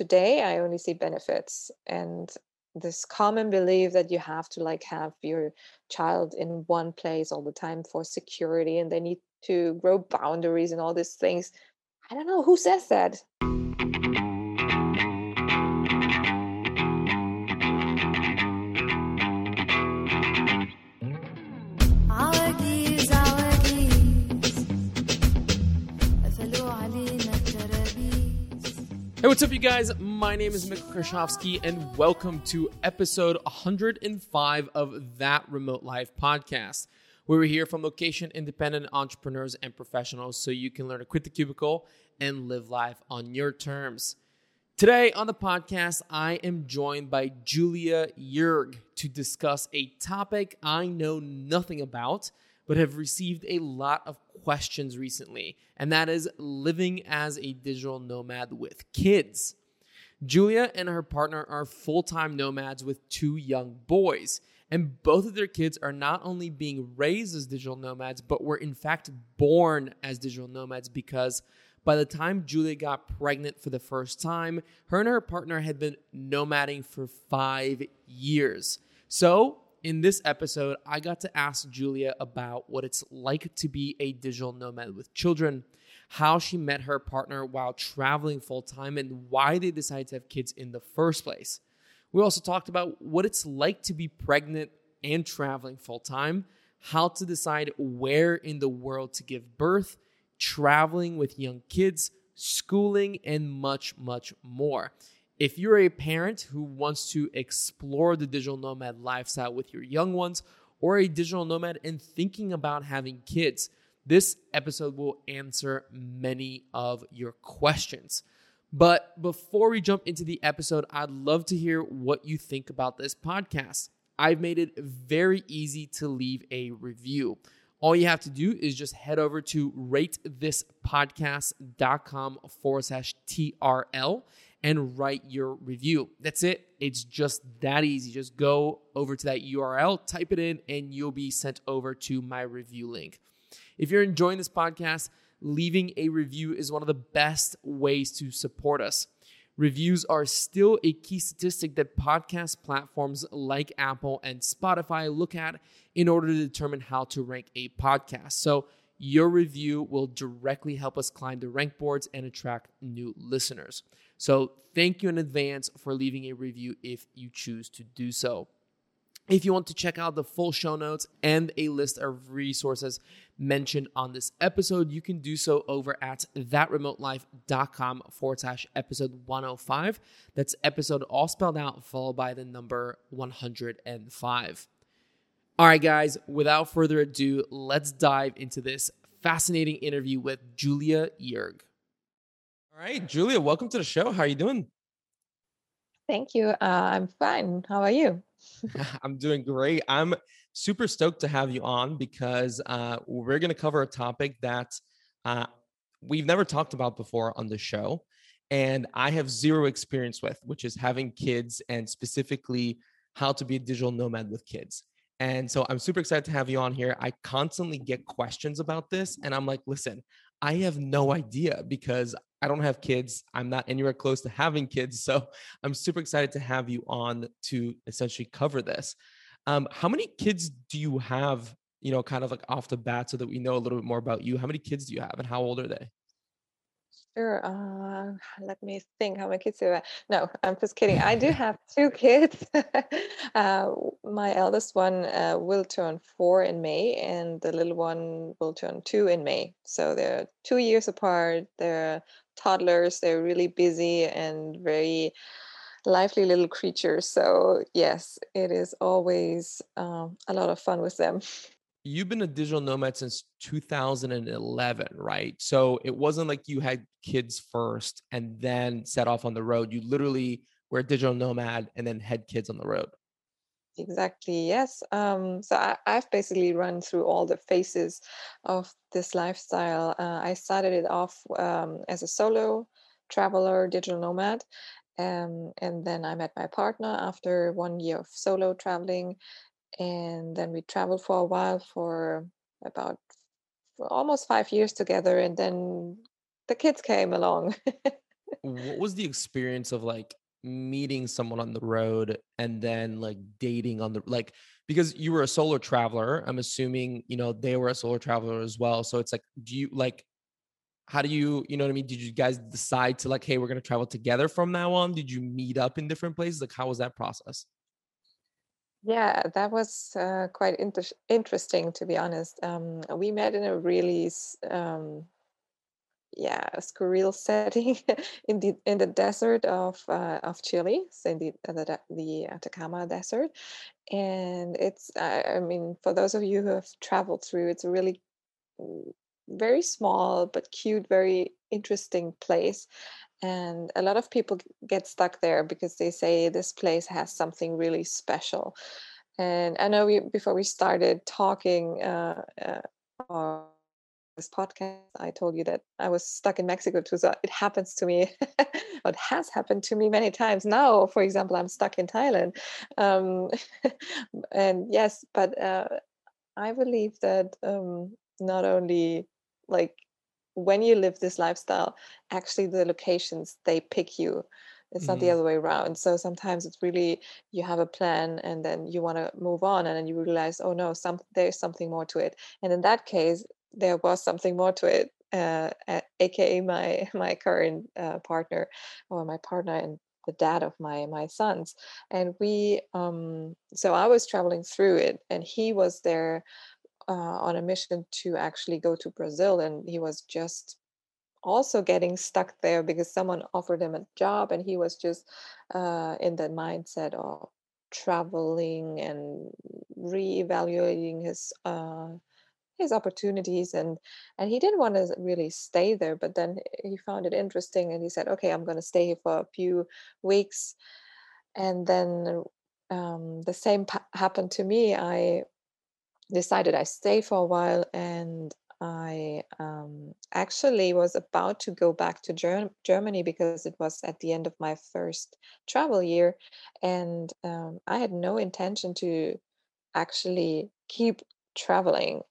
today I only see benefits and this common belief that you have to like have your child in one place all the time for security and they need to grow boundaries and all these things. I don't know who says that. Hey, what's up, you guys? My name is Mikkel Krashovsky, and welcome to episode 105 of That Remote Life podcast, where we hear from location independent entrepreneurs and professionals so you can learn to quit the cubicle and live life on your terms. Today on the podcast, I am joined by Julia Yerg to discuss a topic I know nothing about, but have received a lot of questions recently, and that is living as a digital nomad with kids. Julia and her partner are full time nomads with two young boys, and both of their kids are not only being raised as digital nomads, but were in fact born as digital nomads because by the time Julia got pregnant for the first time, her and her partner had been nomading for five years. So, in this episode, I got to ask Julia about what it's like to be a digital nomad with children, how she met her partner while traveling full time, and why they decided to have kids in the first place. We also talked about what it's like to be pregnant and traveling full time, how to decide where in the world to give birth, traveling with young kids, schooling, and much, much more. If you're a parent who wants to explore the digital nomad lifestyle with your young ones, or a digital nomad and thinking about having kids, this episode will answer many of your questions. But before we jump into the episode, I'd love to hear what you think about this podcast. I've made it very easy to leave a review. All you have to do is just head over to ratethispodcast.com forward slash TRL and write your review. That's it. It's just that easy. Just go over to that URL, type it in, and you'll be sent over to my review link. If you're enjoying this podcast, leaving a review is one of the best ways to support us. Reviews are still a key statistic that podcast platforms like Apple and Spotify look at in order to determine how to rank a podcast. So, your review will directly help us climb the rank boards and attract new listeners. So, thank you in advance for leaving a review if you choose to do so. If you want to check out the full show notes and a list of resources mentioned on this episode, you can do so over at thatremotelife.com forward slash episode 105. That's episode all spelled out, followed by the number 105. All right, guys, without further ado, let's dive into this fascinating interview with Julia Yerg. All right, Julia, welcome to the show. How are you doing? Thank you. Uh, I'm fine. How are you? I'm doing great. I'm super stoked to have you on because uh, we're going to cover a topic that uh, we've never talked about before on the show. And I have zero experience with, which is having kids and specifically how to be a digital nomad with kids. And so I'm super excited to have you on here. I constantly get questions about this. And I'm like, listen, I have no idea because I don't have kids. I'm not anywhere close to having kids. So I'm super excited to have you on to essentially cover this. Um, how many kids do you have, you know, kind of like off the bat so that we know a little bit more about you? How many kids do you have and how old are they? Sure. Uh, let me think how many kids do I have. No, I'm just kidding. I do have two kids. uh, my eldest one uh, will turn four in May, and the little one will turn two in May. So they're two years apart. They're toddlers. They're really busy and very lively little creatures. So, yes, it is always um, a lot of fun with them. You've been a digital nomad since 2011, right? So it wasn't like you had kids first and then set off on the road. You literally were a digital nomad and then had kids on the road. Exactly, yes. Um, so I, I've basically run through all the phases of this lifestyle. Uh, I started it off um, as a solo traveler, digital nomad. Um, and then I met my partner after one year of solo traveling. And then we traveled for a while for about almost five years together. And then the kids came along. what was the experience of like meeting someone on the road and then like dating on the like because you were a solo traveler i'm assuming you know they were a solo traveler as well so it's like do you like how do you you know what i mean? Did you guys decide to like hey we're going to travel together from now on? Did you meet up in different places? Like how was that process? Yeah, that was uh, quite inter interesting, to be honest. Um, we met in a really um, yeah, a surreal setting in the in the desert of uh, of Chile, so in the uh, the, the Atacama Desert, and it's uh, I mean for those of you who have traveled through, it's a really mm, very small but cute, very interesting place, and a lot of people get stuck there because they say this place has something really special. And I know we before we started talking. Uh, uh, this podcast, I told you that I was stuck in Mexico too. So it happens to me. it has happened to me many times. Now, for example, I'm stuck in Thailand. Um, and yes, but uh, I believe that um, not only like when you live this lifestyle, actually the locations they pick you. It's not the hmm other way around. So sometimes it's really you have a plan and then you want to move on and then you realize, oh no, some there's something more to it. And in that case, there was something more to it. Uh, aka my my current uh, partner or my partner and the dad of my my sons and we um so i was traveling through it and he was there uh, on a mission to actually go to Brazil, and he was just also getting stuck there because someone offered him a job, and he was just uh, in the mindset of traveling and reevaluating his uh, his opportunities and and he didn't want to really stay there but then he found it interesting and he said okay i'm going to stay here for a few weeks and then um, the same happened to me i decided I stay for a while and I um, actually was about to go back to Ger- Germany because it was at the end of my first travel year. And um, I had no intention to actually keep traveling.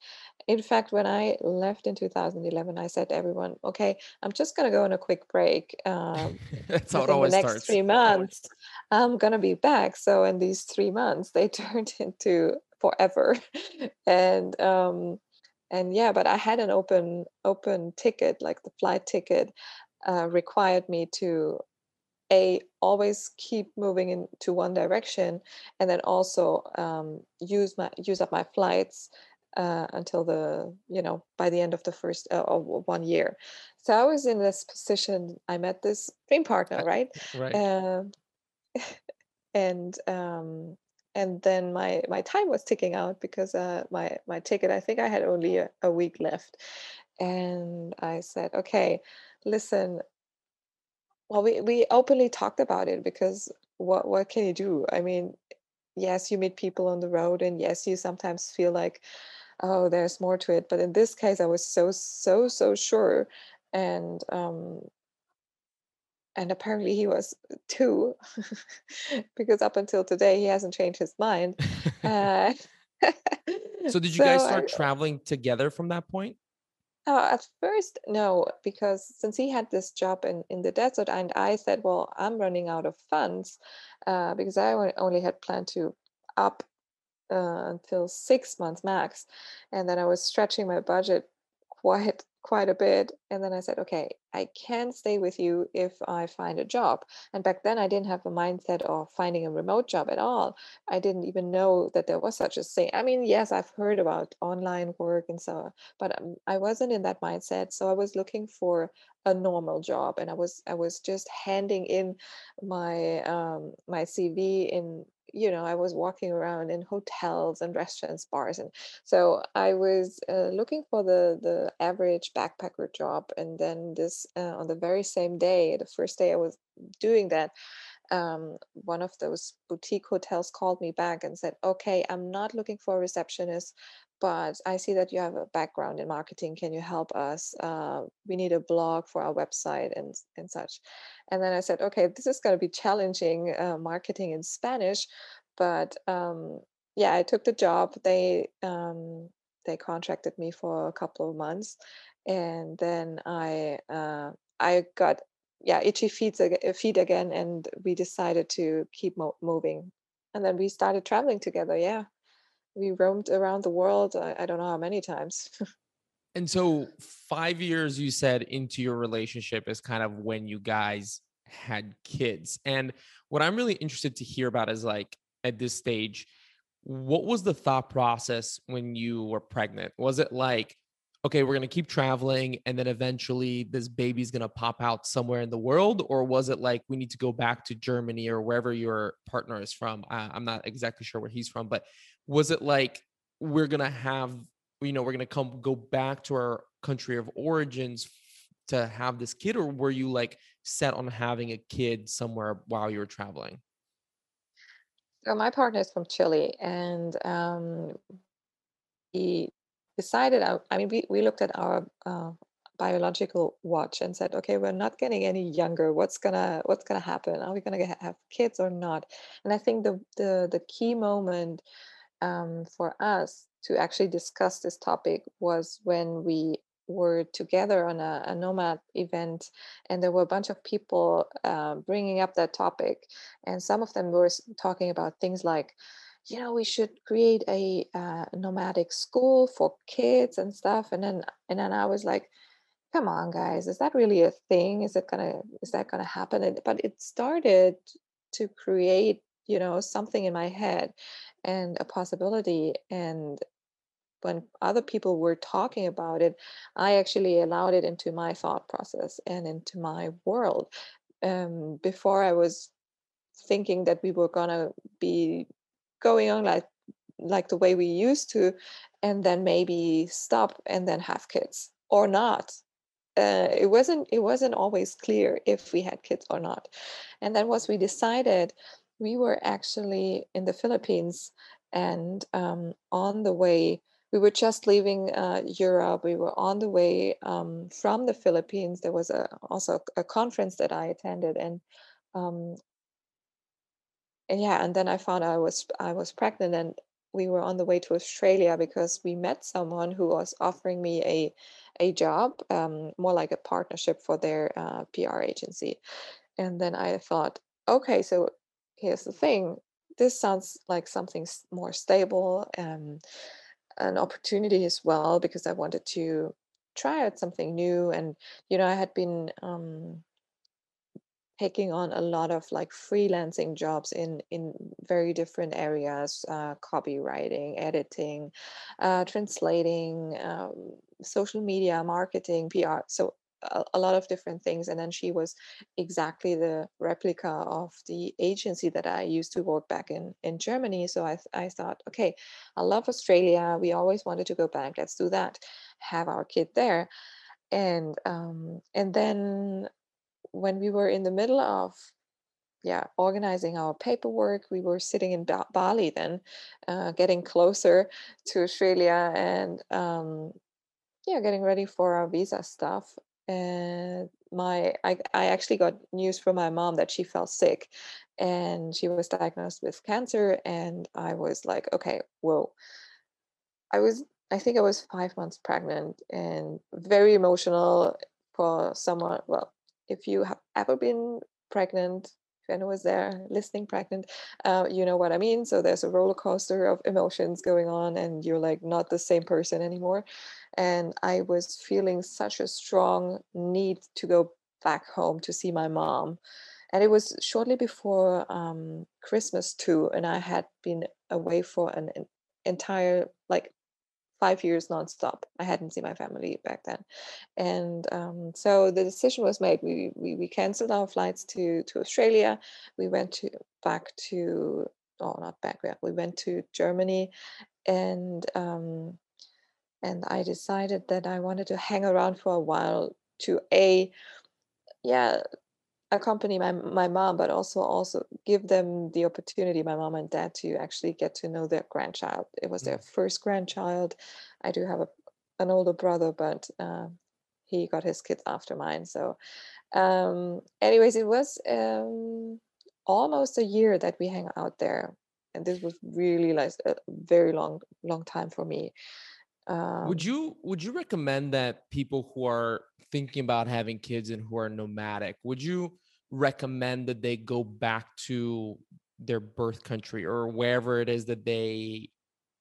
In fact, when I left in 2011, I said to everyone, okay, I'm just going to go on a quick break. Um, that's how it within the next starts three months, I'm going to be back. So, in these three months, they turned into forever. and, um, and yeah, but I had an open open ticket, like the flight ticket uh, required me to a always keep moving into one direction and then also um, use my use up my flights uh, until the you know by the end of the first uh, of one year. So i was in this position i met this dream partner right right? uh, and um, and then my my time was ticking out because uh, my my ticket i think i had only a, a week left. And i said okay listen well, we we openly talked about it because what what can you do? I mean, yes, you meet people on the road, and yes, you sometimes feel like, oh, there's more to it. But in this case, I was so so so sure, and um, and apparently he was too, because up until today he hasn't changed his mind. Uh, so did you guys so I, start traveling together from that point Uh, at first, no, because since he had this job in, in the desert, and I said, well, I'm running out of funds uh, because I only had planned to up uh, until six months max, and then I was stretching my budget quite quite a bit. And then I said, okay, I can stay with you if I find a job. And back then, I didn't have a mindset of finding a remote job at all. I didn't even know that there was such a thing. I mean, yes, I've heard about online work and so on, but um, I wasn't in that mindset. So I was looking for a normal job, and I was I was just handing in my um, my CV in you know i was walking around in hotels and restaurants bars and so i was uh, looking for the the average backpacker job and then this uh, on the very same day the first day i was doing that um, one of those boutique hotels called me back and said, Okay, I'm not looking for a receptionist, but I see that you have a background in marketing. Can you help us? Uh, we need a blog for our website and, and such. And then I said, Okay, this is going to be challenging uh, marketing in Spanish, but um, yeah, I took the job. They um, they contracted me for a couple of months, and then I uh, I got yeah itchy feet ag- uh, feet again and we decided to keep mo- moving and then we started traveling together yeah we roamed around the world i, I don't know how many times And so, five years you said into your relationship is kind of when you guys had kids. And what I'm really interested to hear about is like at this stage, what was the thought process when you were pregnant? Was it like, okay, we're going to keep traveling and then eventually this baby's going to pop out somewhere in the world? Or was it like we need to go back to Germany or wherever your partner is from? Uh, I'm not exactly sure where he's from, but was it like we're going to have you know we're going to come go back to our country of origins to have this kid or were you like set on having a kid somewhere while you were traveling so my partner is from chile and um, he decided I, I mean we, we looked at our uh, biological watch and said okay we're not getting any younger. What's gonna what's gonna happen? Are we gonna get, have kids or not? And i think the the, the key moment um, for us to actually discuss this topic was when we were together on a, a nomad event and there were a bunch of people uh, bringing up that topic. And some of them were talking about things like you know we should create a uh, nomadic school for kids and stuff and then and then i was like come on guys is that really a thing? Is it gonna is that gonna happen? But it started to create you know something in my head and a possibility and when other people were talking about it i actually allowed it into my thought process and into my world. Um, before i was thinking that we were gonna be going on like like the way we used to and then maybe stop and then have kids or not uh, it wasn't it wasn't always clear if we had kids or not and then once we decided we were actually in the philippines and um, on the way we were just leaving uh, Europe. We were on the way um, from the Philippines. There was a, also a conference that I attended, and um, and yeah, and then I found I was I was pregnant, and we were on the way to Australia because we met someone who was offering me a a job, um, more like a partnership for their uh, PR agency. And then I thought, okay, so here's the thing. This sounds like something more stable. Um, an opportunity as well because I wanted to try out something new. And, you know, I had been um, taking on a lot of like freelancing jobs in in very different areas uh, copywriting editing uh, translating um, social media marketing pr so a, lot of different things and then she was exactly the replica of the agency that i used to work back in in germany so i, I thought okay i love australia we always wanted to go back let's do that have our kid there. And um, and then when we were in the middle of yeah organizing our paperwork we were sitting in ba- bali then uh, getting closer to australia and um, yeah getting ready for our visa stuff. And my I, I actually got news from my mom that she fell sick and she was diagnosed with cancer and i was like okay whoa. I was i think i was five months pregnant and very emotional for someone well if you have ever been pregnant if anyone was there listening pregnant uh, you know what i mean so there's a roller coaster of emotions going on and you're like not the same person anymore and I was feeling such a strong need to go back home to see my mom. And it was shortly before um, Christmas too, and I had been away for an, an entire like five years nonstop. I hadn't seen my family back then, and um, so the decision was made. We, we we canceled our flights to to Australia. We went to back to oh not back we went to Germany, and um, and I decided that I wanted to hang around for a while to a yeah accompany my my mom but also also give them the opportunity my mom and dad to actually get to know their grandchild. It was their Mm. first grandchild. I do have a, an older brother but uh, he got his kids after mine so um anyways it was um almost a year that we hang out there and this was really like a very long long time for me. Um, Would you would you recommend that people who are thinking about having kids and who are nomadic, would you recommend that they go back to their birth country or wherever it is that they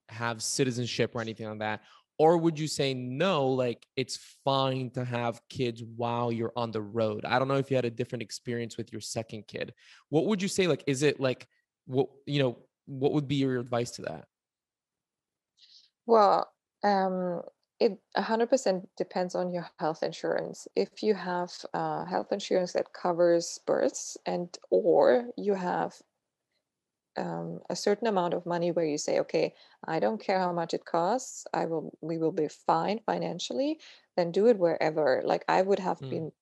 have citizenship or anything like that? Or would you say no, like it's fine to have kids while you're on the road? I don't know if you had a different experience with your second kid. What would you say? Like, is it like what you know, what would be your advice to that? Well, um, it 100% depends on your health insurance. If you have uh, health insurance that covers births and or you have um, a certain amount of money where you say, okay, I don't care how much it costs, I will, we will be fine financially, then do it wherever. Like I would have Mm, been,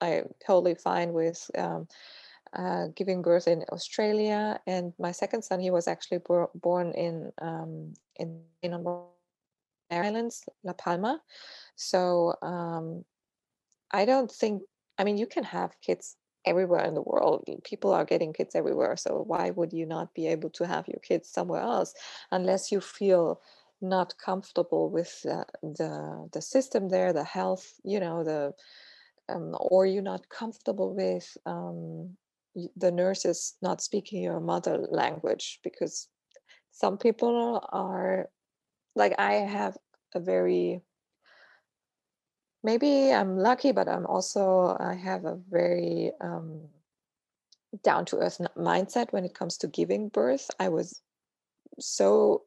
I totally fine with um, uh, giving birth in Australia, and my second son, he was actually bor- born in um, in in Islands, La Palma. So um, I don't think, I mean, you can have kids everywhere in the world. People are getting kids everywhere. So why would you not be able to have your kids somewhere else unless you feel not comfortable with uh, the the system there, the health, you know, the um, or you're not comfortable with um, the nurses not speaking your mother language because some people are like I have a very maybe I'm lucky, but I'm also I have a very um, down to earth mindset when it comes to giving birth. I was so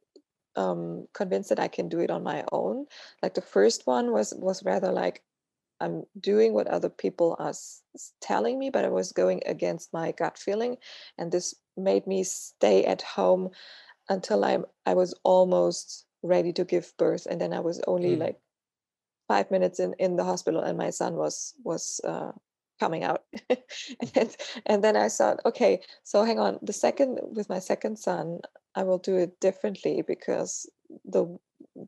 um, convinced that I can do it on my own. Like the first one was was rather like I'm doing what other people are telling me, but I was going against my gut feeling, and this made me stay at home until I I was almost ready to give birth, and then I was only mm, like five minutes in in the hospital and my son was was uh, coming out. And, and then i thought okay so hang on the second with my second son i will do it differently because the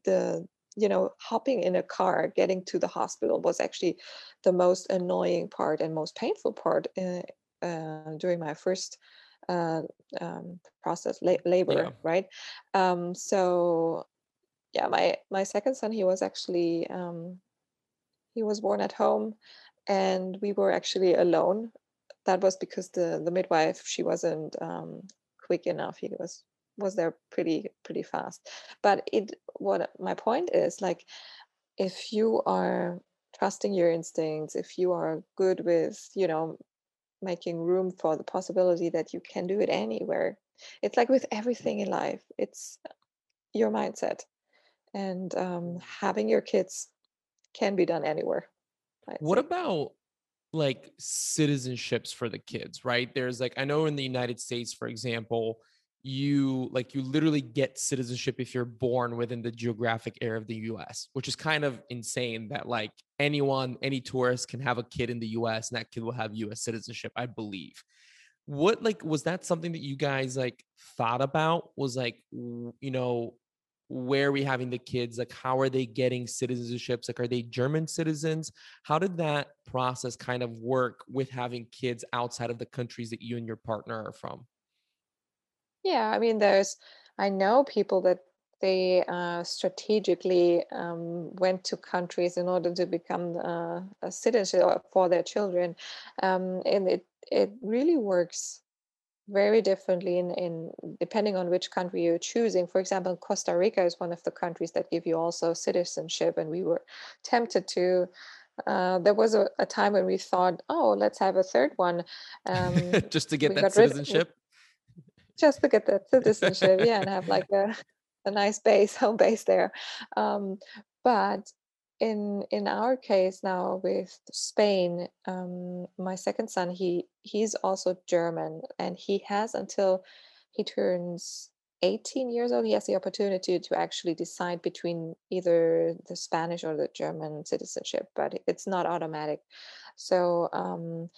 the you know hopping in a car getting to the hospital was actually the most annoying part and most painful part uh, uh, during my first uh, um, process la- yeah. labor right? Um, so yeah my my second son he was actually um, he was born at home and we were actually alone. That was because the the midwife she wasn't um, quick enough. He was was there pretty pretty fast. But it what my point is like if you are trusting your instincts if you are good with you know making room for the possibility that you can do it anywhere it's like with everything in life it's your mindset and um, having your kids can be done anywhere i'd What say about like citizenships for the kids, right? There's like I know in the United States, for example, you like you literally get citizenship if you're born within the geographic area of the US, which is kind of insane that like anyone, any tourist can have a kid in the US and that kid will have US citizenship, I believe. What like was that something that you guys like thought about? Was like you know where are we having the kids? Like how are they getting citizenships? Like are they German citizens? How did that process kind of work with having kids outside of the countries that you and your partner are from? Yeah, I mean, there's, I know people that they uh, strategically um, went to countries in order to become uh, a citizen for their children, um, and it it really works very differently in, in depending on which country you're choosing. For example, Costa Rica is one of the countries that give you also citizenship, and we were tempted to. Uh, there was a, a time when we thought, oh, let's have a third one. Um, Just to get that got rid citizenship? just to get that citizenship, yeah, and have like a, a nice base, home base there. Um, but in in our case now with Spain, um, my second son, he he's also German, and he has until he turns 18 years old, he has the opportunity to actually decide between either the Spanish or the German citizenship, but it's not automatic. So um,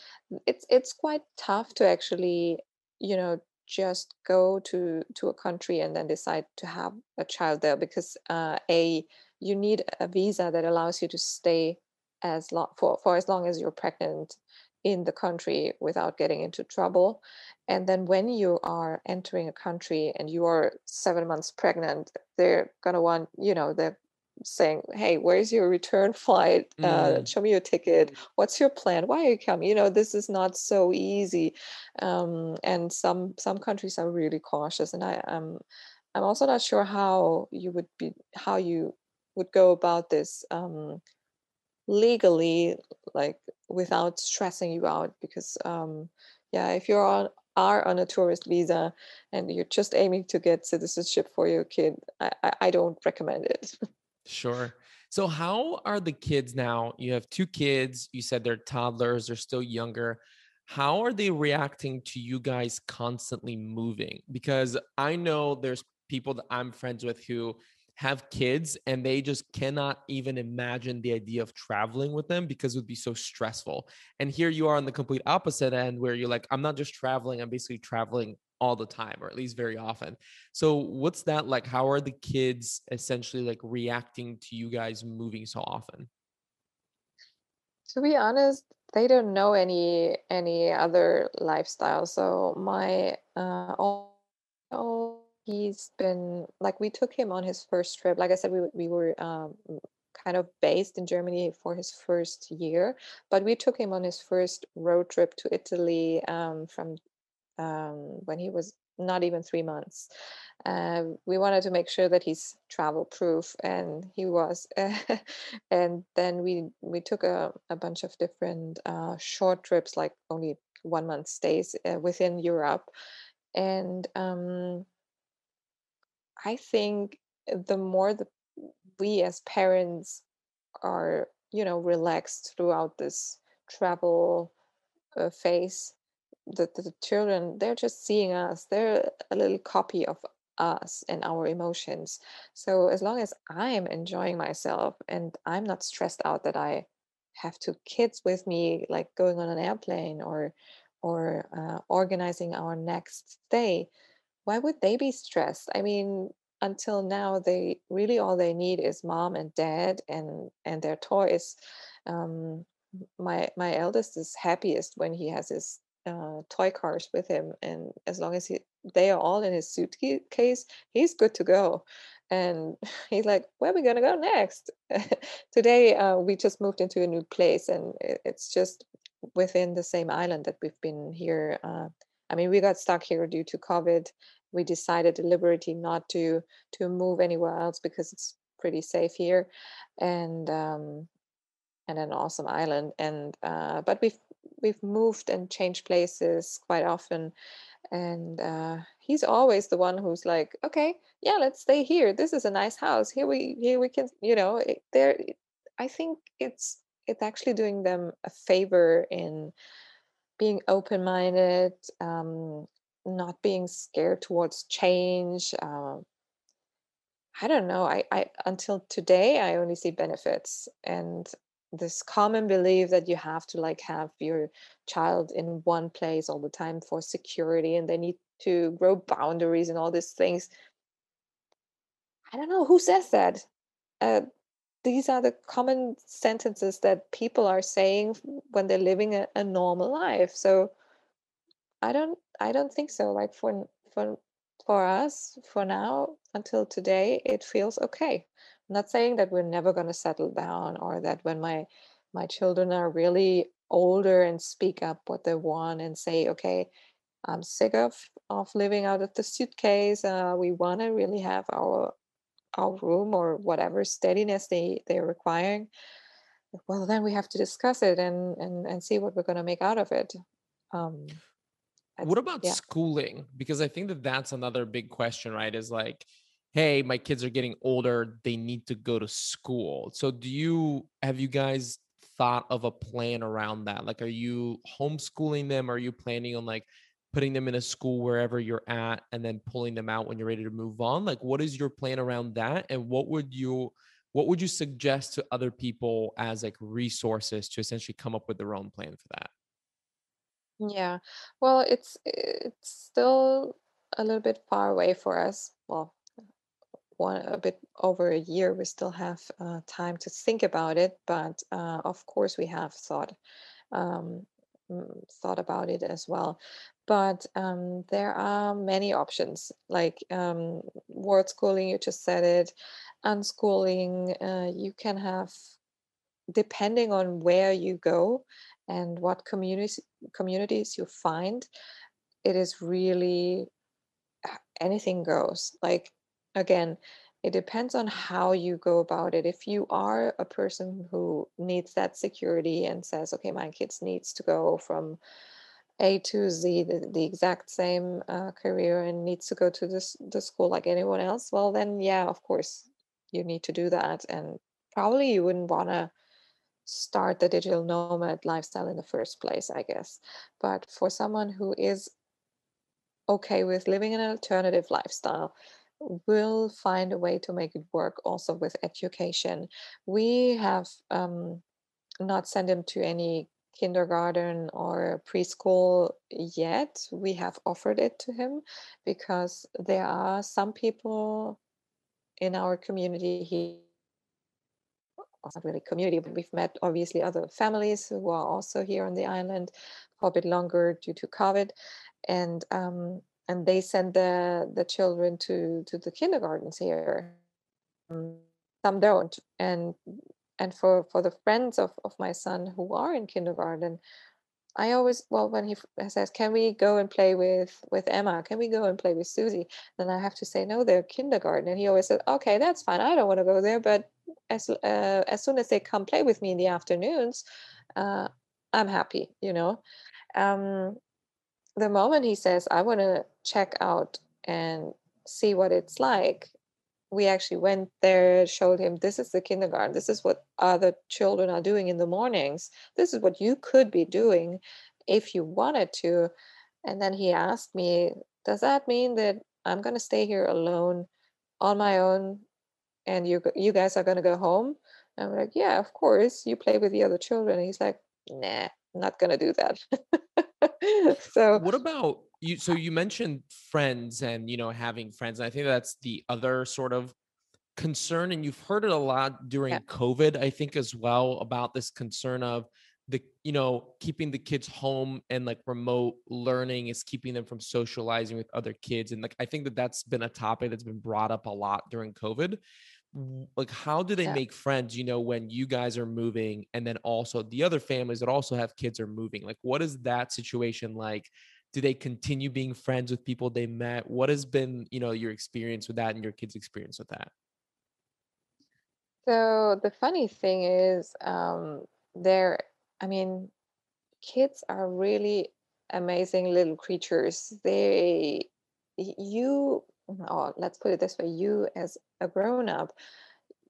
it's it's quite tough to actually, you know, just go to to a country and then decide to have a child there because uh, a you need a visa that allows you to stay as long for, for as long as you're pregnant in the country without getting into trouble and then when you are entering a country and you are seven months pregnant they're going to want you know they're saying, "Hey, where's your return flight? Uh, Mm, show me your ticket. What's your plan? Why are you coming?" You know, this is not so easy, um, and some some countries are really cautious, and I am I'm also not sure how you would be how you would go about this um, legally, like without stressing you out, because um, yeah, if you're on are on a tourist visa and you're just aiming to get citizenship for your kid, I, I, I don't recommend it. sure. So, how are the kids now? You have two kids. You said they're toddlers, they're still younger. How are they reacting to you guys constantly moving? Because I know there's people that I'm friends with who have kids and they just cannot even imagine the idea of traveling with them because it would be so stressful. And here you are on the complete opposite end where you're like, I'm not just traveling, I'm basically traveling all the time, or at least very often. So what's that like? How are the kids essentially like reacting to you guys moving so often? To be honest, they don't know any any other lifestyle. So my uh all, all he's been like we took him on his first trip. Like I said, we we were um kind of based in Germany for his first year, but we took him on his first road trip to Italy um from um, when he was not even three months. Um, we wanted to make sure that he's travel proof, and he was. and then we we took a, a bunch of different uh, short trips, like only one month stays uh, within Europe. And um, I think the more the we as parents are, you know, relaxed throughout this travel uh, phase, the, the the children they're just seeing us. They're a little copy of us and our emotions. So as long as i'm enjoying myself and i'm not stressed out that i have two kids with me like going on an airplane or or uh, organizing our next stay why would they be stressed i mean until now they really all they need is mom and dad and and their toys um my my eldest is happiest when he has his uh, toy cars with him, and as long as he they are all in his suitcase, he's good to go. And he's like, "Where are we gonna go next?" Today, uh, we just moved into a new place, and it, it's just within the same island that we've been here. Uh, I mean, we got stuck here due to COVID. We decided deliberately not to to move anywhere else because it's pretty safe here, and um, and an awesome island. And uh, but we've we've moved and changed places quite often, and uh, he's always the one who's like, okay, yeah, let's stay here. This is a nice house. Here we here we can, you know, it, there. I think it's it's actually doing them a favor in being open minded, um, not being scared towards change. Uh, I don't know. I, I until today I only see benefits and this common belief that you have to like have your child in one place all the time for security and they need to grow boundaries and all these things. I don't know who says that. Uh, these are the common sentences that people are saying when they're living a, a normal life. So I don't I don't think so. Like for for for us, for now until today, it feels okay. I'm not saying that we're never going to settle down or that when my my children are really older and speak up what they want and say, okay, I'm sick of of living out of the suitcase. Uh, we want to really have our our room or whatever steadiness they they're requiring. Well, then we have to discuss it and and and see what we're going to make out of it. Um, What about yeah. schooling? Because I think that that's another big question, right? Is like, hey, my kids are getting older, they need to go to school. So do you have you guys thought of a plan around that? Like, are you homeschooling them? Are you planning on like putting them in a school wherever you're at and then pulling them out when you're ready to move on? Like, what is your plan around that? And what would you what would you suggest to other people as like resources to essentially come up with their own plan for that? Yeah. Well, it's it's still a little bit far away for us. Well, one a bit over a year. We still have uh, time to think about it, but uh, of course we have thought um, mm, thought about it as well. but um, there are many options like um, world schooling you just said it unschooling uh, you can have depending on where you go and what communities communities you find it is really uh, anything goes. Like again it depends on how you go about it. If you are a person who needs that security and says okay my kids needs to go from a to z the, the exact same uh, career and needs to go to this the school like anyone else well then yeah of course you need to do that and probably you wouldn't want to start the digital nomad lifestyle in the first place i guess. But for someone who is okay with living an alternative lifestyle will find a way to make it work also with education. We have um, not sent him to any kindergarten or preschool yet. We have offered it to him because there are some people in our community well, not really community, but we've met obviously other families who are also here on the island for a bit longer due to COVID, and um, and they send the the children to to the kindergartens here. Some don't, and and for for the friends of of my son who are in kindergarten, I always well when he says, "Can we go and play with with Emma? Can we go and play with Susie?" Then I have to say, "No, they're kindergarten." And he always says, "Okay, that's fine. I don't want to go there, but as uh, as soon as they come play with me in the afternoons, uh, I'm happy." You know, um, the moment he says, "I want to check out and see what it's like," we actually went there, showed him this is the kindergarten, this is what other children are doing in the mornings, this is what you could be doing if you wanted to. And then he asked me, Does that mean that I'm going to stay here alone on my own and you, you guys are going to go home? And I'm like, Yeah, of course. You play with the other children. And he's like, Nah, not going to do that. so, What about you? So you mentioned friends and you know having friends, and I think that's the other sort of concern, and you've heard it a lot during yeah, COVID, I think as well about this concern of the you know keeping the kids home and like remote learning is keeping them from socializing with other kids, and like I think that that's been a topic that's been brought up a lot during COVID. Like, how do they yeah. make friends? You know, when you guys are moving, and then also the other families that also have kids are moving. Like, what is that situation like? Do they continue being friends with people they met what has been you know your experience with that and your kids experience with that So the funny thing is, um, they're, I mean, kids are really amazing little creatures. They, you, or let's put it this way, you as a grown up,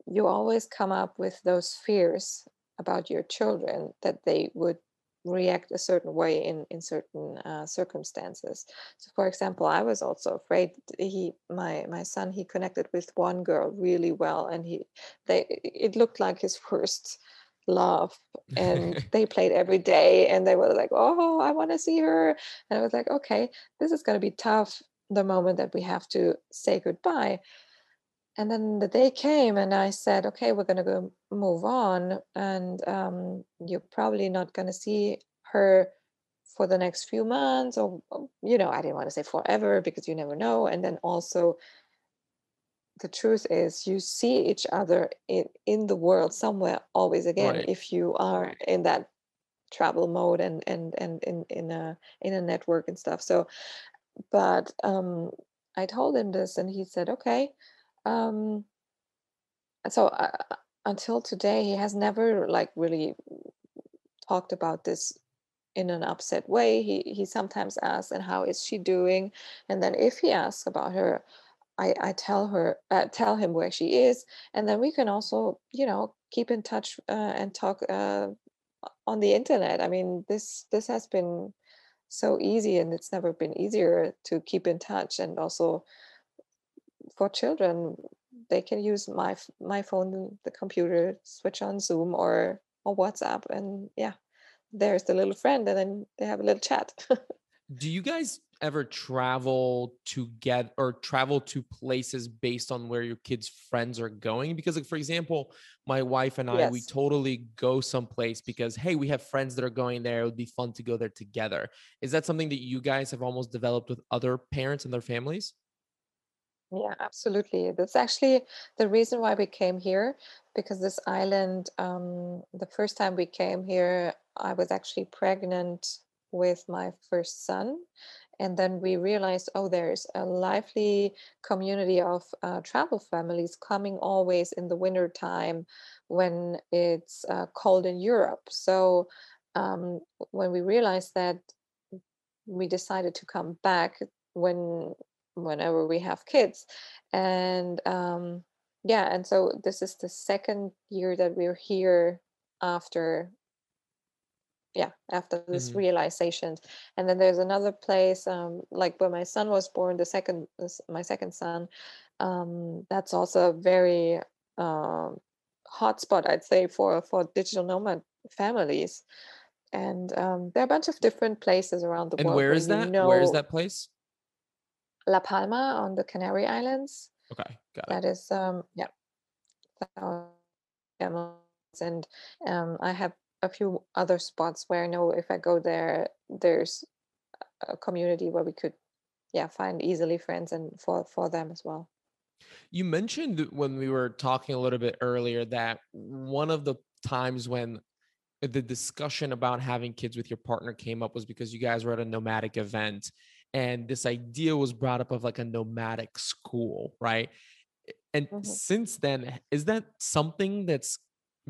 you always come up with those fears about your children that they would react a certain way in in certain uh, circumstances. So for example i was also afraid he my my son he connected with one girl really well and he they it looked like his first love and they played every day and they were like oh i want to see her. And i was like okay this is going to be tough the moment that we have to say goodbye and then the day came and i said okay we're going to go move on and um, you're probably not going to see her for the next few months or you know i didn't want to say forever because you never know and then also the truth is you see each other in, in the world somewhere always again right. if you are in that travel mode and and and in in a in a network and stuff. So but um i told him this and he said okay um so uh, until today he has never like really talked about this in an upset way. He he sometimes asks and how is she doing? And then if he asks about her i i tell her uh, tell him where she is. And then we can also you know keep in touch uh, and talk uh, on the internet. I mean this this has been so easy and it's never been easier to keep in touch and also for children they can use my my phone the computer switch on zoom or or whatsapp and yeah there's the little friend and then they have a little chat do you guys ever travel to get or travel to places based on where your kids' friends are going? Because, like, for example, my wife and I, we totally go someplace because, hey, we have friends that are going there. It would be fun to go there together. Is that something that you guys have almost developed with other parents and their families? Yeah, absolutely. That's actually the reason why we came here, because this island, um, the first time we came here, I was actually pregnant with my first son. And then we realized, oh, there's a lively community of uh, travel families coming always in the winter time when it's uh, cold in Europe. So um, when we realized that, we decided to come back when whenever we have kids and um yeah and so this is the second year that we're here after yeah after this Mhm. realization and then there's another place um like where my son was born the second my second son um that's also a very um hot spot i'd say for for digital nomad families and um, there are a bunch of different places around the And world where where is that? Where is that place? La Palma on the Canary Islands. Okay, got it. That is, um, yeah, and um, I have a few other spots where I know if I go there, there's a community where we could, yeah, find easily friends and for for them as well. You mentioned when we were talking a little bit earlier that one of the times when the discussion about having kids with your partner came up was because you guys were at a nomadic event and this idea was brought up of like a nomadic school, right? And Mhm. since then, is that something that's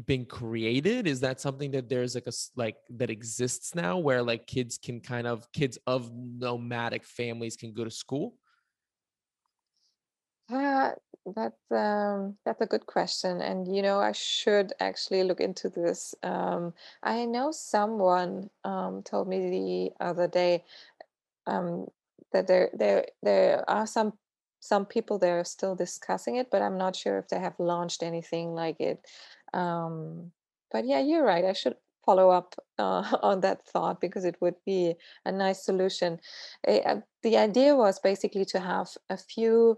been created? Is that something that there's like a like that exists now where like kids can kind of kids of nomadic families can go to school? Uh, that's um, that's a good question, and you know I should actually look into this. Um, I know someone um, told me the other day um, that there there there are some some people that are still discussing it, but I'm not sure if they have launched anything like it. Um, but yeah, you're right. I should follow up uh, on that thought because it would be a nice solution. Eh, uh, the idea was basically to have a few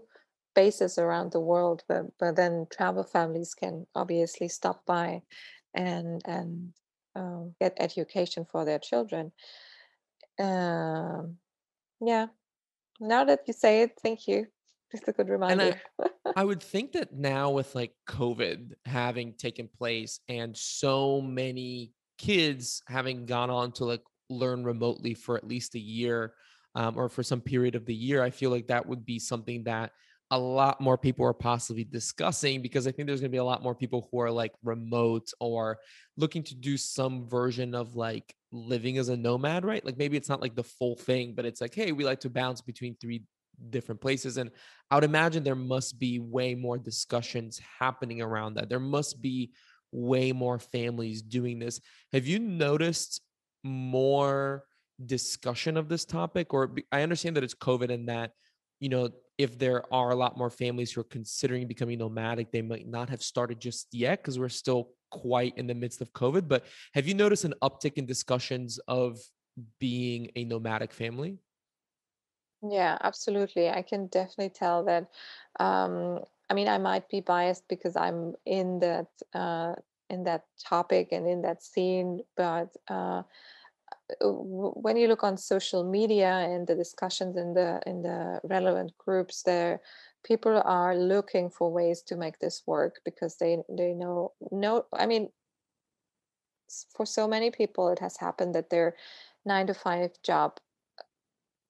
bases around the world, but, but then travel families can obviously stop by and and um, get education for their children. Um, yeah, now that you say it, thank you. Just a good reminder. I I would think that now with like COVID having taken place and so many kids having gone on to like learn remotely for at least a year um, or for some period of the year, I feel like that would be something that a lot more people are possibly discussing because I think there's going to be a lot more people who are like remote or looking to do some version of like living as a nomad, right? Like maybe it's not like the full thing, but it's like, hey, we like to bounce between three different places. And I would imagine there must be way more discussions happening around that. There must be way more families doing this. Have you noticed more discussion of this topic? Or I understand that it's COVID and that, you know, if there are a lot more families who are considering becoming nomadic, they might not have started just yet because we're still quite in the midst of COVID. But have you noticed an uptick in discussions of being a nomadic family? Yeah, absolutely. I can definitely tell that. Um, I mean, I might be biased because I'm in that uh, in that topic and in that scene, but uh, w- when you look on social media and the discussions in the in the relevant groups there people are looking for ways to make this work because they they know no i mean for so many people it has happened that their 9 to 5 job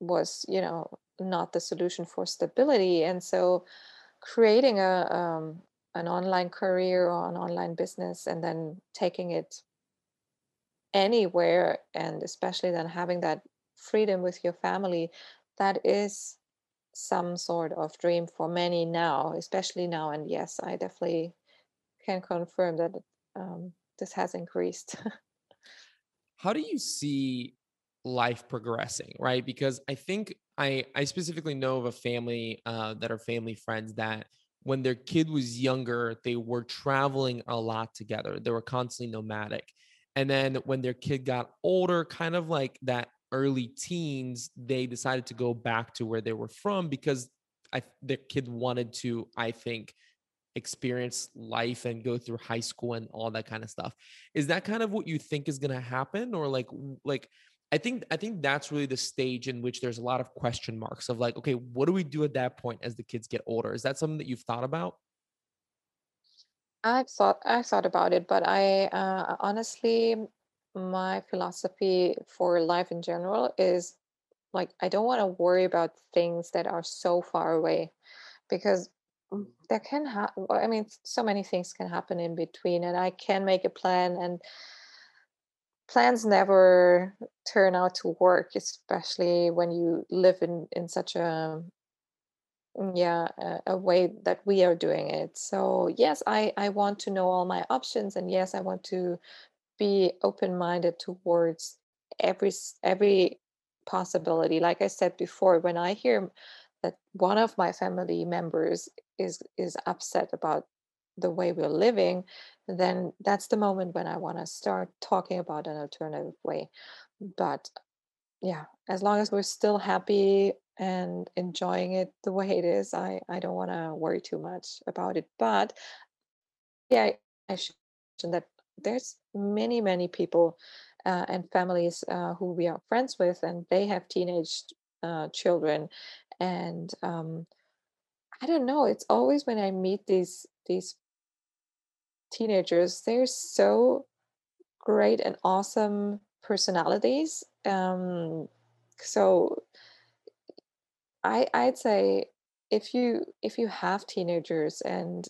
was you know not the solution for stability. And so creating a um, an online career or an online business and then taking it anywhere and especially then having that freedom with your family that is some sort of dream for many now especially now and yes i definitely can confirm that um, this has increased. How do you see life progressing right? Because i think i i specifically know of a family uh, that are family friends that when their kid was younger they were traveling a lot together. They were constantly nomadic. And then when their kid got older kind of like that early teens, they decided to go back to where they were from because I the kid wanted to, I think, experience life and go through high school and all that kind of stuff. Is that kind of what you think is going to happen or like like I think I think that's really the stage in which there's a lot of question marks of like okay, what do we do at that point as the kids get older? Is that something that you've thought about? I've thought I thought about it, but I uh, honestly, my philosophy for life in general is like I don't want to worry about things that are so far away because mm, there can happen. I mean, so many things can happen in between, and I can make a plan, and plans never turn out to work, especially when you live in in such a Mm, yeah a, a way that we are doing it so yes i i want to know all my options and yes i want to be open minded towards every every possibility. Like i said before when i hear that one of my family members is is upset about the way we're living then that's the moment when i want to start talking about an alternative way. But yeah as long as we're still happy and enjoying it the way it is i i don't want to worry too much about it. But yeah i, should mention that there's many many people uh, and families uh, who we are friends with and they have teenage uh, children and um, i don't know it's always when i meet these these teenagers they're so great and awesome personalities um, so I I'd say if you if you have teenagers and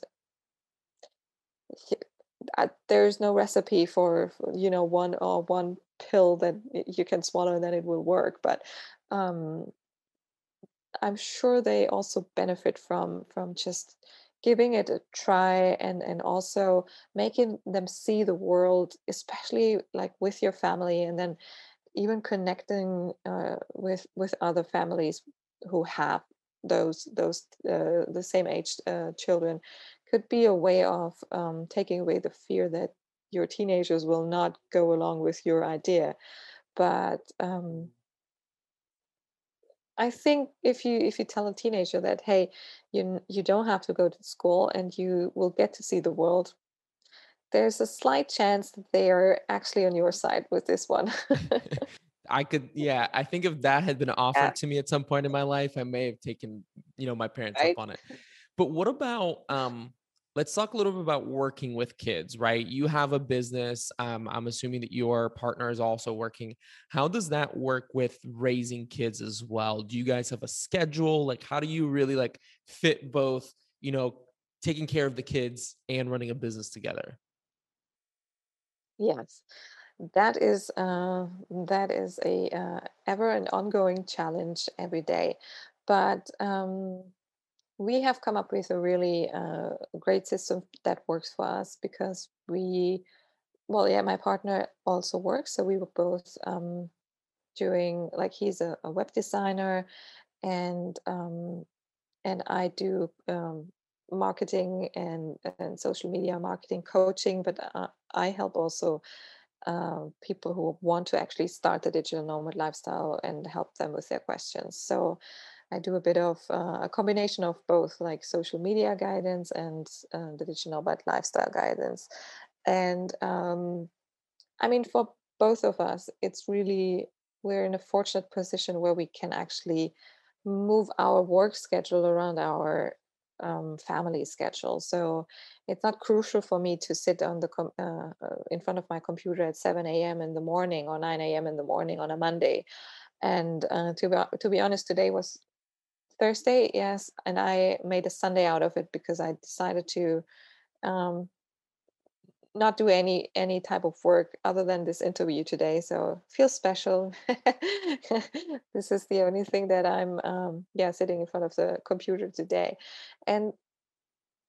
uh, there's no recipe for, you know one or one pill that you can swallow and then it will work but um I'm sure they also benefit from from just giving it a try and and also making them see the world especially like with your family and then even connecting uh, with with other families who have those those uh, the same age uh, children could be a way of um, taking away the fear that your teenagers will not go along with your idea but um, i think if you if you tell a teenager that hey you you don't have to go to school and you will get to see the world there's a slight chance that they are actually on your side with this one I could, yeah. I think if that had been yeah offered to me at some point in my life, I may have taken, you know, my parents up on it. But what about, um, let's talk a little bit about working with kids, right? You have a business. Um, I'm assuming that your partner is also working. How does that work with raising kids as well? Do you guys have a schedule? Like, how do you really like fit both, you know, taking care of the kids and running a business together? yes That is uh, that is a uh, ever an ongoing challenge every day, but um, we have come up with a really uh, great system that works for us because we well yeah my partner also works so we were both um, doing like he's a, a web designer and um, and I do um, marketing and and social media marketing coaching but uh, I help also uh, people who want to actually start the digital nomad lifestyle and help them with their questions. So I do a bit of uh, a combination of both, like social media guidance and uh, the digital nomad lifestyle guidance. And um, I mean, for both of us, it's really we're in a fortunate position where we can actually move our work schedule around our um, family schedule. So it's not crucial for me to sit on the com- uh, uh, in front of my computer at 7 a.m. in the morning or 9 a.m. in the morning on a Monday. And uh, to be to be honest, today was Thursday, yes, and I made a Sunday out of it because I decided to um, not do any any type of work other than this interview today so feels special. This is the only thing that i'm um yeah sitting in front of the computer today and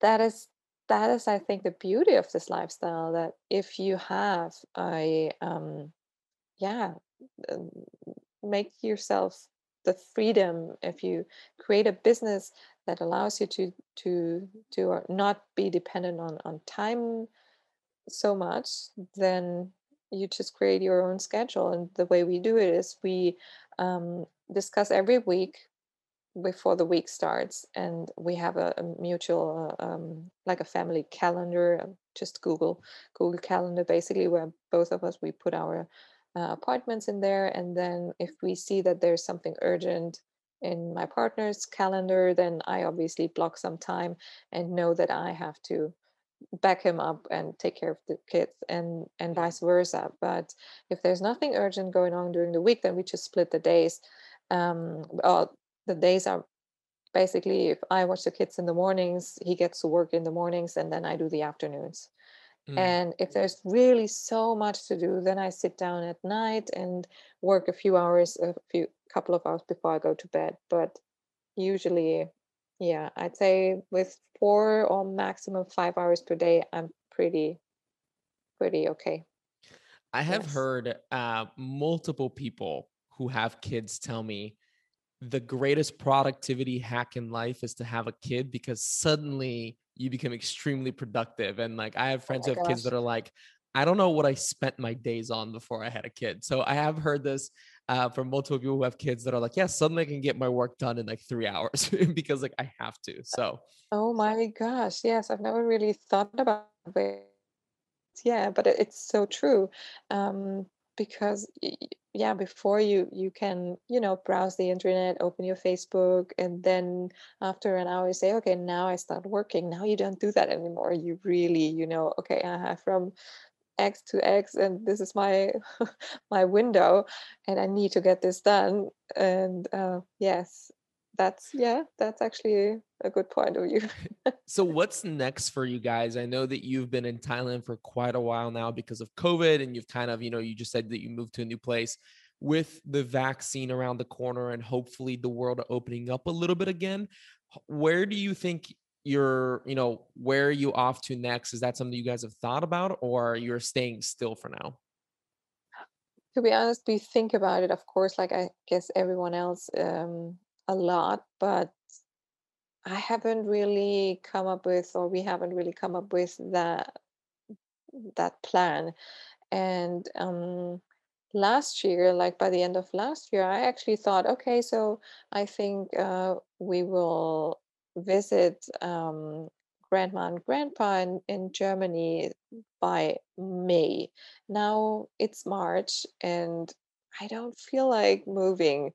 that is that is i think the beauty of this lifestyle that if you have a um yeah um, make yourself the freedom if you create a business that allows you to to to not be dependent on on time so much, then you just create your own schedule. And the way we do it is we um, discuss every week before the week starts and we have a, a mutual uh, um, like a family calendar uh, just google google calendar basically where both of us we put our uh, appointments in there and then if we see that there's something urgent in my partner's calendar then i obviously block some time and know that i have to back him up and take care of the kids and and vice versa. But if there's nothing urgent going on during the week then we just split the days. Um well the days are basically if i watch the kids in the mornings he gets to work in the mornings and then i do the afternoons Mm. and if there's really so much to do then i sit down at night and work a few hours a few couple of hours before i go to bed. But usually yeah i'd say with four or maximum five hours per day i'm pretty pretty okay. I have yes. heard uh, multiple people who have kids tell me the greatest productivity hack in life is to have a kid because suddenly you become extremely productive. And like, I have oh friends my who have kids that are like, I don't know what I spent my days on before I had a kid. So I have heard this uh, from multiple people who have kids that are like, yeah, suddenly I can get my work done in like three hours because like I have to. So oh my gosh yes i've never really thought about it yeah but it's so true um because yeah before you you can you know browse the internet open your facebook and then after an hour you say okay now i start working. Now you don't do that anymore. You really you know okay i have from x to x and this is my my window and i need to get this done. And uh yes that's yeah that's actually a good point of view So what's next for you guys? I know that you've been in Thailand for quite a while now because of COVID and you've kind of, you know, you just said that you moved to a new place with the vaccine around the corner and hopefully the world opening up a little bit again. Where do you think you're, you know, where are you off to next? Is that something you guys have thought about or you're staying still for now? To be honest, we think about it, of course, like I guess everyone else, um, a lot, but I haven't really come up with, or we haven't really come up with that that plan. And um, last year, like by the end of last year, I actually thought, okay, so I think uh, we will visit um, grandma and grandpa in, in Germany by May. Now it's March, and I don't feel like moving.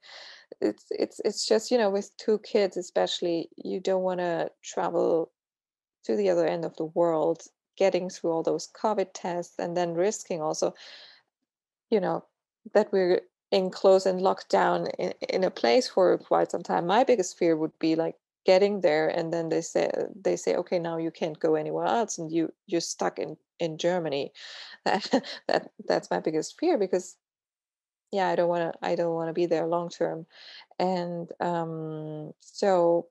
It's it's it's just you know with two kids especially you don't want to travel to the other end of the world getting through all those covid tests and then risking also you know that we're enclosed and locked down in, in a place for quite some time. My biggest fear would be like getting there and then they say they say okay now you can't go anywhere else and you you're stuck in in germany. That that that's my biggest fear because yeah i don't want to i don't want to be there long term and um so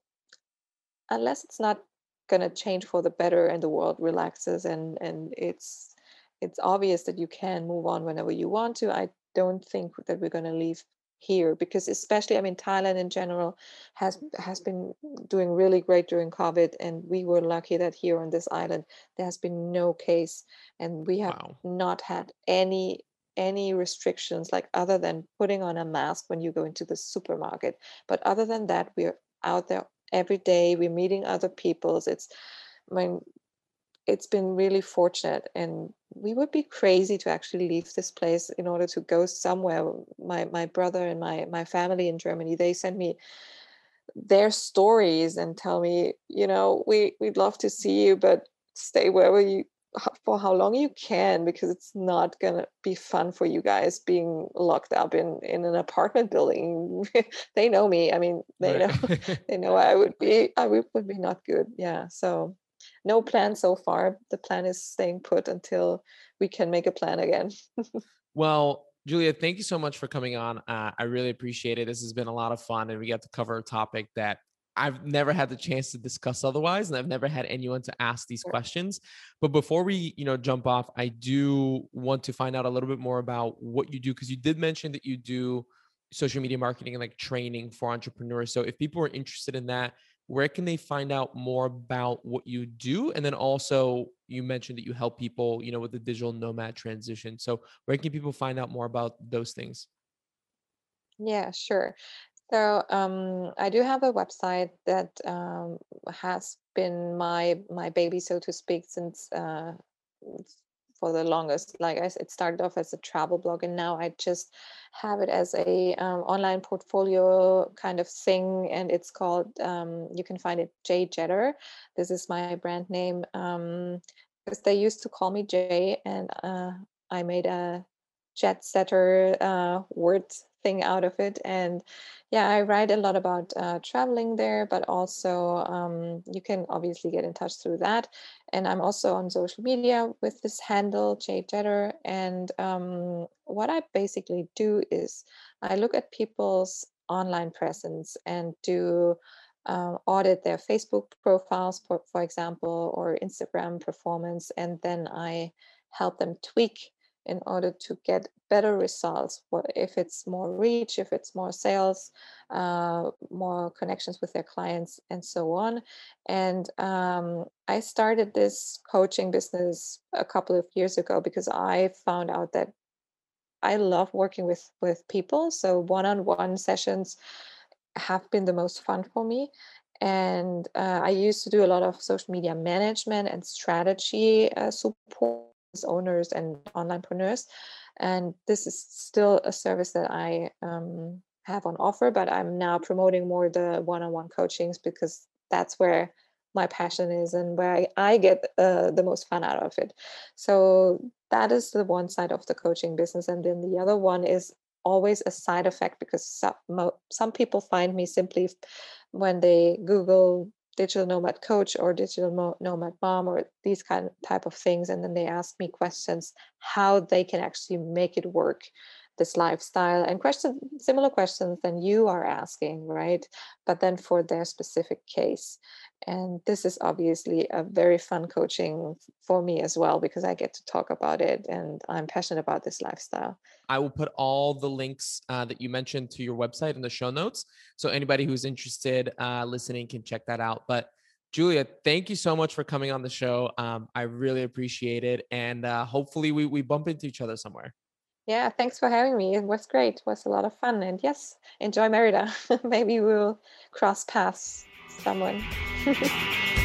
unless it's not going to change for the better and the world relaxes and and it's it's obvious that you can move on whenever you want to i don't think that we're going to leave here because especially i mean thailand in general has has been doing really great during covid and we were lucky that here on this island there has been no case and we have Wow. not had any any restrictions like other than putting on a mask when you go into the supermarket. But other than that we're out there every day we're meeting other peoples. It's i mean it's been really fortunate and we would be crazy to actually leave this place in order to go somewhere. My my brother and my my family in germany they sent me their stories and tell me you know we we'd love to see you but stay wherever you for how long you can because it's not gonna be fun for you guys being locked up in in an apartment building they know me i mean they know they know I would be I would, would be not good. Yeah. So no plan so far. The plan is staying put until we can make a plan again. Well, Julia, thank you so much for coming on. Uh, I really appreciate it. This has been a lot of fun, and we got to cover a topic that I've never had the chance to discuss otherwise, and I've never had anyone to ask these questions. But before we, you know, jump off, I do want to find out a little bit more about what you do because you did mention that you do social media marketing and like training for entrepreneurs. So if people are interested in that, where can they find out more about what you do? And then also, you mentioned that you help people, you know, with the digital nomad transition. So where can people find out more about those things? Yeah, sure. So um, I do have a website that um, has been my my baby, so to speak, since uh, for the longest. Like I it started off as a travel blog, and now I just have it as a um, online portfolio kind of thing, and it's called. Um, you can find it Jay Jetter. This is my brand name. Um, because they used to call me Jay, and uh, I made a jet setter uh, word thing out of it. And yeah, I write a lot about uh, traveling there, but also um, you can obviously get in touch through that. And I'm also on social media with this handle, Jay Jetter. And um, what I basically do is I look at people's online presence and do um, audit their Facebook profiles, for, for example, or Instagram performance, and then I help them tweak in order to get better results. If it's more reach, if it's more sales, uh, more connections with their clients, and so on. And um, I started this coaching business a couple of years ago because I found out that I love working with with people. So one-on-one sessions have been the most fun for me. And uh, I used to do a lot of social media management and strategy uh, support owners and onlinepreneurs. And this is still a service that I um, have on offer, but I'm now promoting more the one-on-one coachings because that's where my passion is and where I, I get uh, the most fun out of it. So that is the one side of the coaching business, and then the other one is always a side effect because some, some people find me simply when they Google digital nomad coach or digital nomad mom or these kind of type of things, and then they ask me questions how they can actually make it work this lifestyle and questions similar questions than you are asking right? But then for their specific case and this is obviously a very fun coaching for me as well because I get to talk about it and I'm passionate about this lifestyle. I will put all the links uh, that you mentioned to your website in the show notes. So anybody who's interested uh, listening can check that out. But Julia, thank you so much for coming on the show. Um, I really appreciate it. And uh, hopefully we, we bump into each other somewhere. Yeah, thanks for having me. It was great. It was a lot of fun. And yes, enjoy Merida. Maybe we'll cross paths someone.